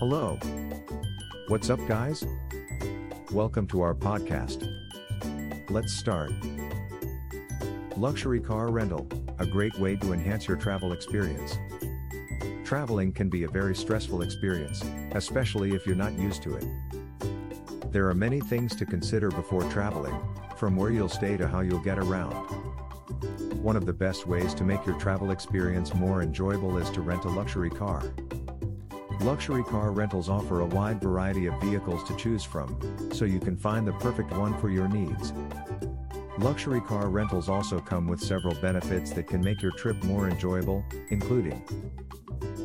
Hello. What's up, guys? Welcome to our podcast. Let's start. Luxury car rental, a great way to enhance your travel experience. Traveling can be a very stressful experience, especially if you're not used to it. There are many things to consider before traveling, from where you'll stay to how you'll get around. One of the best ways to make your travel experience more enjoyable is to rent a luxury car. Luxury car rentals offer a wide variety of vehicles to choose from, so you can find the perfect one for your needs. Luxury car rentals also come with several benefits that can make your trip more enjoyable, including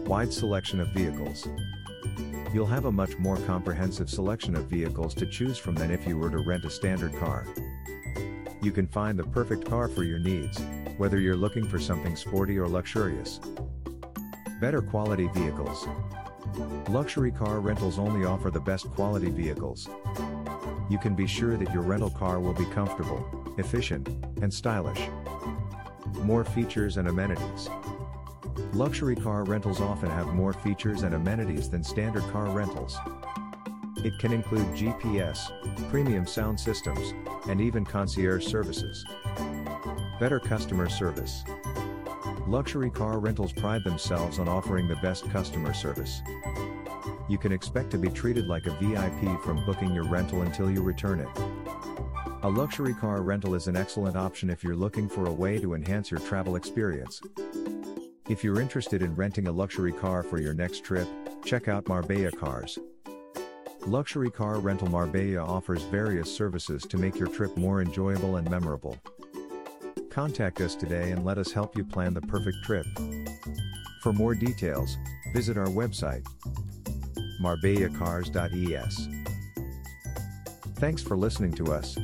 wide selection of vehicles. You'll have a much more comprehensive selection of vehicles to choose from than if you were to rent a standard car. You can find the perfect car for your needs, whether you're looking for something sporty or luxurious. Better quality vehicles. Luxury car rentals only offer the best quality vehicles. You can be sure that your rental car will be comfortable, efficient, and stylish. More features and amenities. Luxury car rentals often have more features and amenities than standard car rentals. It can include GPS, premium sound systems, and even concierge services. Better customer service. Luxury car rentals pride themselves on offering the best customer service. You can expect to be treated like a VIP from booking your rental until you return it. A luxury car rental is an excellent option if you're looking for a way to enhance your travel experience. If you're interested in renting a luxury car for your next trip, check out Marbella Cars. Luxury Car Rental Marbella offers various services to make your trip more enjoyable and memorable. Contact us today and let us help you plan the perfect trip. For more details, visit our website marbellacars.es. Thanks for listening to us.